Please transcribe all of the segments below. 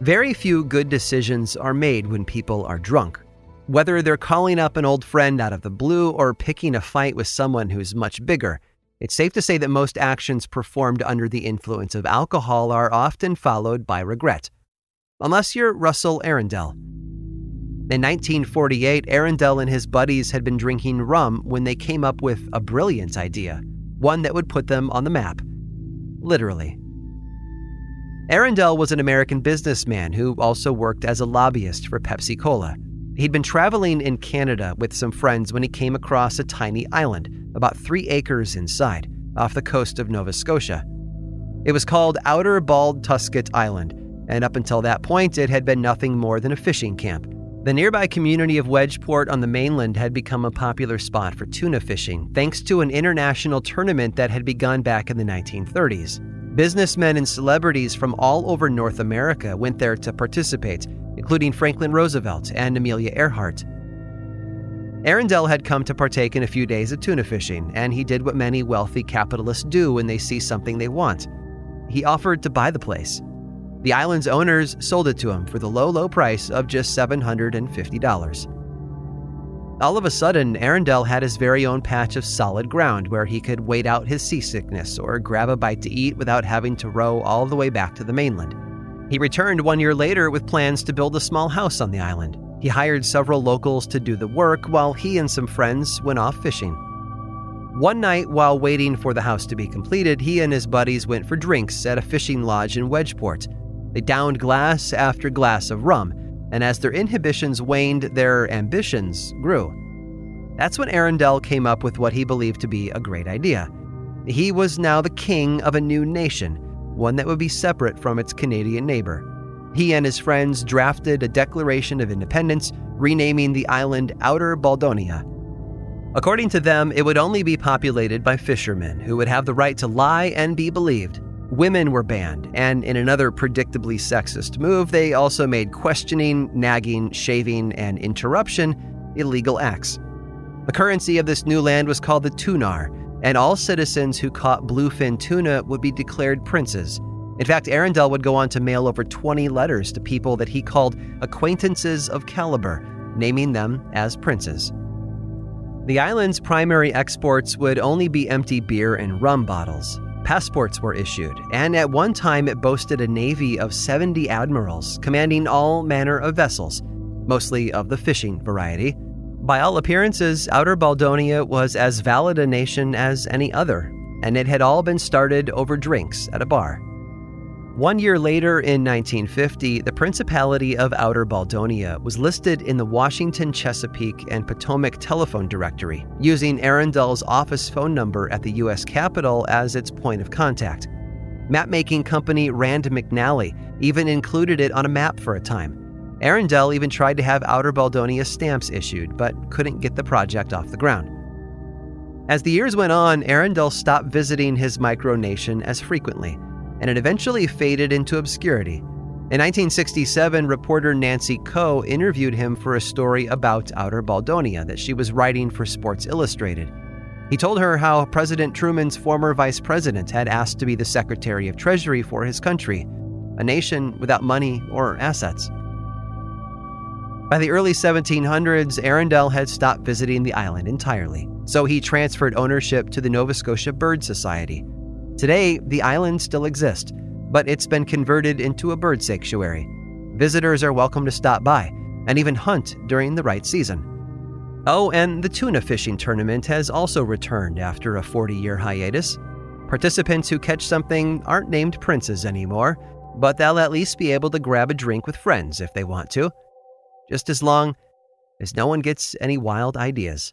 Very few good decisions are made when people are drunk. Whether they're calling up an old friend out of the blue or picking a fight with someone who's much bigger, it's safe to say that most actions performed under the influence of alcohol are often followed by regret. Unless you're Russell Arundel. In 1948, Arundel and his buddies had been drinking rum when they came up with a brilliant idea, one that would put them on the map. Literally. Arundel was an American businessman who also worked as a lobbyist for Pepsi Cola. He'd been traveling in Canada with some friends when he came across a tiny island, about three acres inside, off the coast of Nova Scotia. It was called Outer Bald Tusket Island, and up until that point, it had been nothing more than a fishing camp. The nearby community of Wedgeport on the mainland had become a popular spot for tuna fishing, thanks to an international tournament that had begun back in the 1930s. Businessmen and celebrities from all over North America went there to participate, including Franklin Roosevelt and Amelia Earhart. Arundel had come to partake in a few days of tuna fishing, and he did what many wealthy capitalists do when they see something they want. He offered to buy the place. The island's owners sold it to him for the low, low price of just $750. All of a sudden, Arundel had his very own patch of solid ground where he could wait out his seasickness or grab a bite to eat without having to row all the way back to the mainland. He returned one year later with plans to build a small house on the island. He hired several locals to do the work while he and some friends went off fishing. One night, while waiting for the house to be completed, he and his buddies went for drinks at a fishing lodge in Wedgeport. They downed glass after glass of rum, and as their inhibitions waned, their ambitions grew. That's when Arundel came up with what he believed to be a great idea. He was now the king of a new nation, one that would be separate from its Canadian neighbor. He and his friends drafted a Declaration of Independence, renaming the island Outer Baldonia. According to them, it would only be populated by fishermen who would have the right to lie and be believed. Women were banned, and in another predictably sexist move, they also made questioning, nagging, shaving, and interruption illegal acts. The currency of this new land was called the tunar, and all citizens who caught bluefin tuna would be declared princes. In fact, Arundel would go on to mail over 20 letters to people that he called acquaintances of caliber, naming them as princes. The island's primary exports would only be empty beer and rum bottles, Passports were issued, and at one time it boasted a navy of 70 admirals commanding all manner of vessels, mostly of the fishing variety. By all appearances, Outer Baldonia was as valid a nation as any other, and it had all been started over drinks at a bar. One year later, in 1950, the Principality of Outer Baldonia was listed in the Washington, Chesapeake, and Potomac telephone directory, using Arundel's office phone number at the U.S. Capitol as its point of contact. Mapmaking company Rand McNally even included it on a map for a time. Arundel even tried to have Outer Baldonia stamps issued, but couldn't get the project off the ground. As the years went on, Arundel stopped visiting his micronation as frequently and it eventually faded into obscurity. In 1967, reporter Nancy Koh interviewed him for a story about Outer Baldonia that she was writing for Sports Illustrated. He told her how President Truman's former vice president had asked to be the Secretary of Treasury for his country, a nation without money or assets. By the early 1700s, Arundel had stopped visiting the island entirely, so he transferred ownership to the Nova Scotia Bird Society, Today, the islands still exist, but it's been converted into a bird sanctuary. Visitors are welcome to stop by and even hunt during the right season. Oh, and the tuna fishing tournament has also returned after a 40 year hiatus. Participants who catch something aren't named princes anymore, but they'll at least be able to grab a drink with friends if they want to, just as long as no one gets any wild ideas.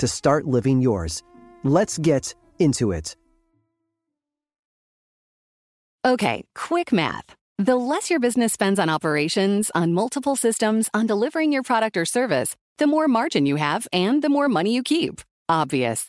to start living yours. Let's get into it. Okay, quick math. The less your business spends on operations, on multiple systems, on delivering your product or service, the more margin you have and the more money you keep. Obvious.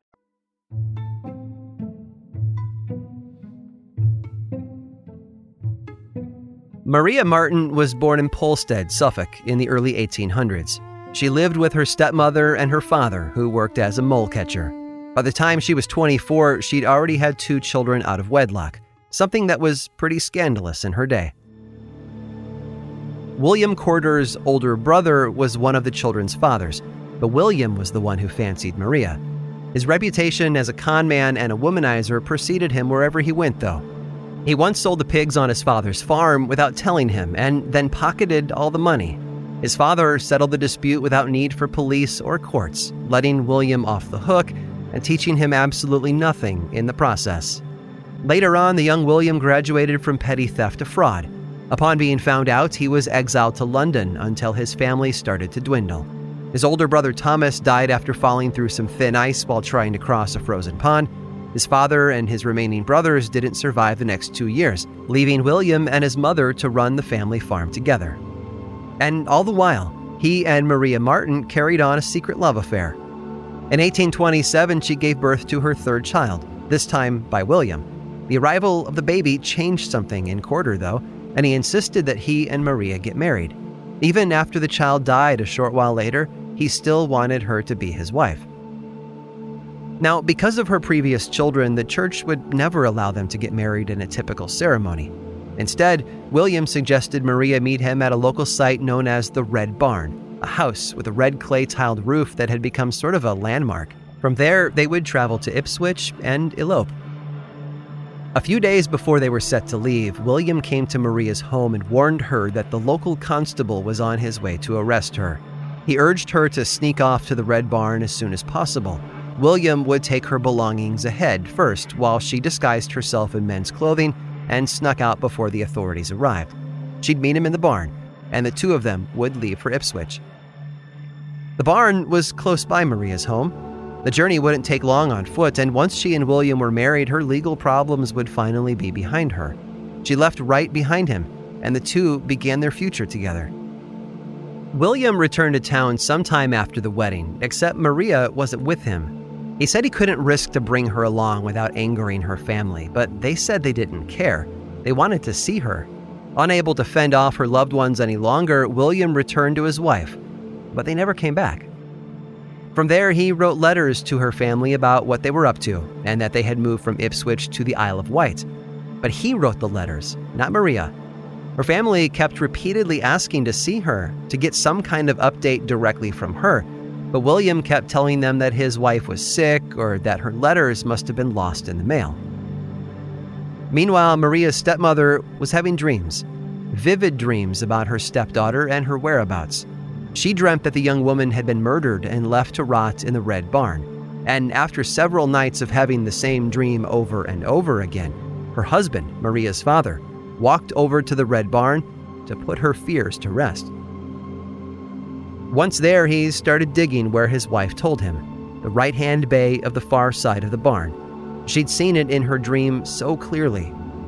Maria Marten was born in Polstead, Suffolk, in the early 1800s. She lived with her stepmother and her father, who worked as a mole catcher. By the time she was 24, she'd already had two children out of wedlock, something that was pretty scandalous in her day. William Corder's older brother was one of the children's fathers, but William was the one who fancied Maria. His reputation as a con man and a womanizer preceded him wherever he went, though. He once sold the pigs on his father's farm without telling him and then pocketed all the money. His father settled the dispute without need for police or courts, letting William off the hook and teaching him absolutely nothing in the process. Later on, the young William graduated from petty theft to fraud. Upon being found out, he was exiled to London until his family started to dwindle. His older brother Thomas died after falling through some thin ice while trying to cross a frozen pond, his father and his remaining brothers didn't survive the next two years, leaving William and his mother to run the family farm together. And all the while, he and Maria Marten carried on a secret love affair. In 1827, she gave birth to her third child, this time by William. The arrival of the baby changed something in Corder, though, and he insisted that he and Maria get married. Even after the child died a short while later, he still wanted her to be his wife. Now, because of her previous children, the church would never allow them to get married in a typical ceremony. Instead, William suggested Maria meet him at a local site known as the Red Barn, a house with a red clay tiled roof that had become sort of a landmark. From there, they would travel to Ipswich and elope. A few days before they were set to leave, William came to Maria's home and warned her that the local constable was on his way to arrest her. He urged her to sneak off to the Red Barn as soon as possible. William would take her belongings ahead first while she disguised herself in men's clothing and snuck out before the authorities arrived. She'd meet him in the barn, and the two of them would leave for Ipswich. The barn was close by Maria's home. The journey wouldn't take long on foot, and once she and William were married, her legal problems would finally be behind her. She left right behind him, and the two began their future together. William returned to town sometime after the wedding, except Maria wasn't with him. He said he couldn't risk to bring her along without angering her family, but they said they didn't care. They wanted to see her. Unable to fend off her loved ones any longer, William returned to his wife, but they never came back. From there, he wrote letters to her family about what they were up to and that they had moved from Ipswich to the Isle of Wight. But he wrote the letters, not Maria. Her family kept repeatedly asking to see her, to get some kind of update directly from her, but William kept telling them that his wife was sick or that her letters must have been lost in the mail. Meanwhile, Maria's stepmother was having dreams, vivid dreams about her stepdaughter and her whereabouts. She dreamt that the young woman had been murdered and left to rot in the Red Barn. And after several nights of having the same dream over and over again, her husband, Maria's father, walked over to the Red Barn to put her fears to rest. Once there, he started digging where his wife told him the right hand bay of the far side of the barn. She'd seen it in her dream so clearly,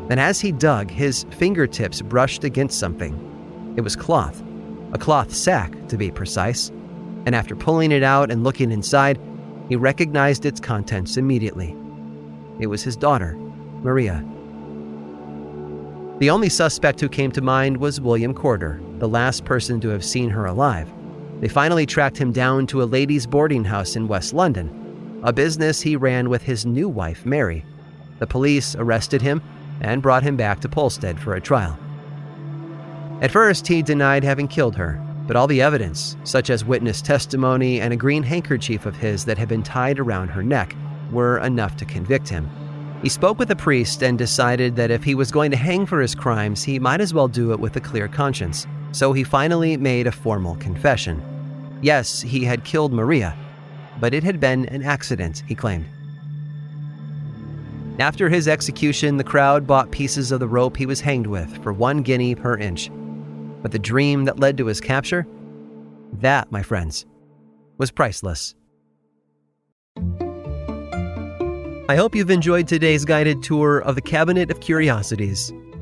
and as he dug, his fingertips brushed against something. It was cloth, a cloth sack to be precise, and after pulling it out and looking inside, he recognized its contents immediately. It was his daughter, Maria. The only suspect who came to mind was William Corder, the last person to have seen her alive. They finally tracked him down to a ladies' boarding house in West London, a business he ran with his new wife, Mary. The police arrested him and brought him back to Polstead for a trial. At first, he denied having killed her, but all the evidence, such as witness testimony and a green handkerchief of his that had been tied around her neck, were enough to convict him. He spoke with a priest and decided that if he was going to hang for his crimes, he might as well do it with a clear conscience. So he finally made a formal confession. Yes, he had killed Maria, but it had been an accident, he claimed. After his execution, the crowd bought pieces of the rope he was hanged with for one guinea per inch. But the dream that led to his capture? That, my friends, was priceless. I hope you've enjoyed today's guided tour of the Cabinet of Curiosities.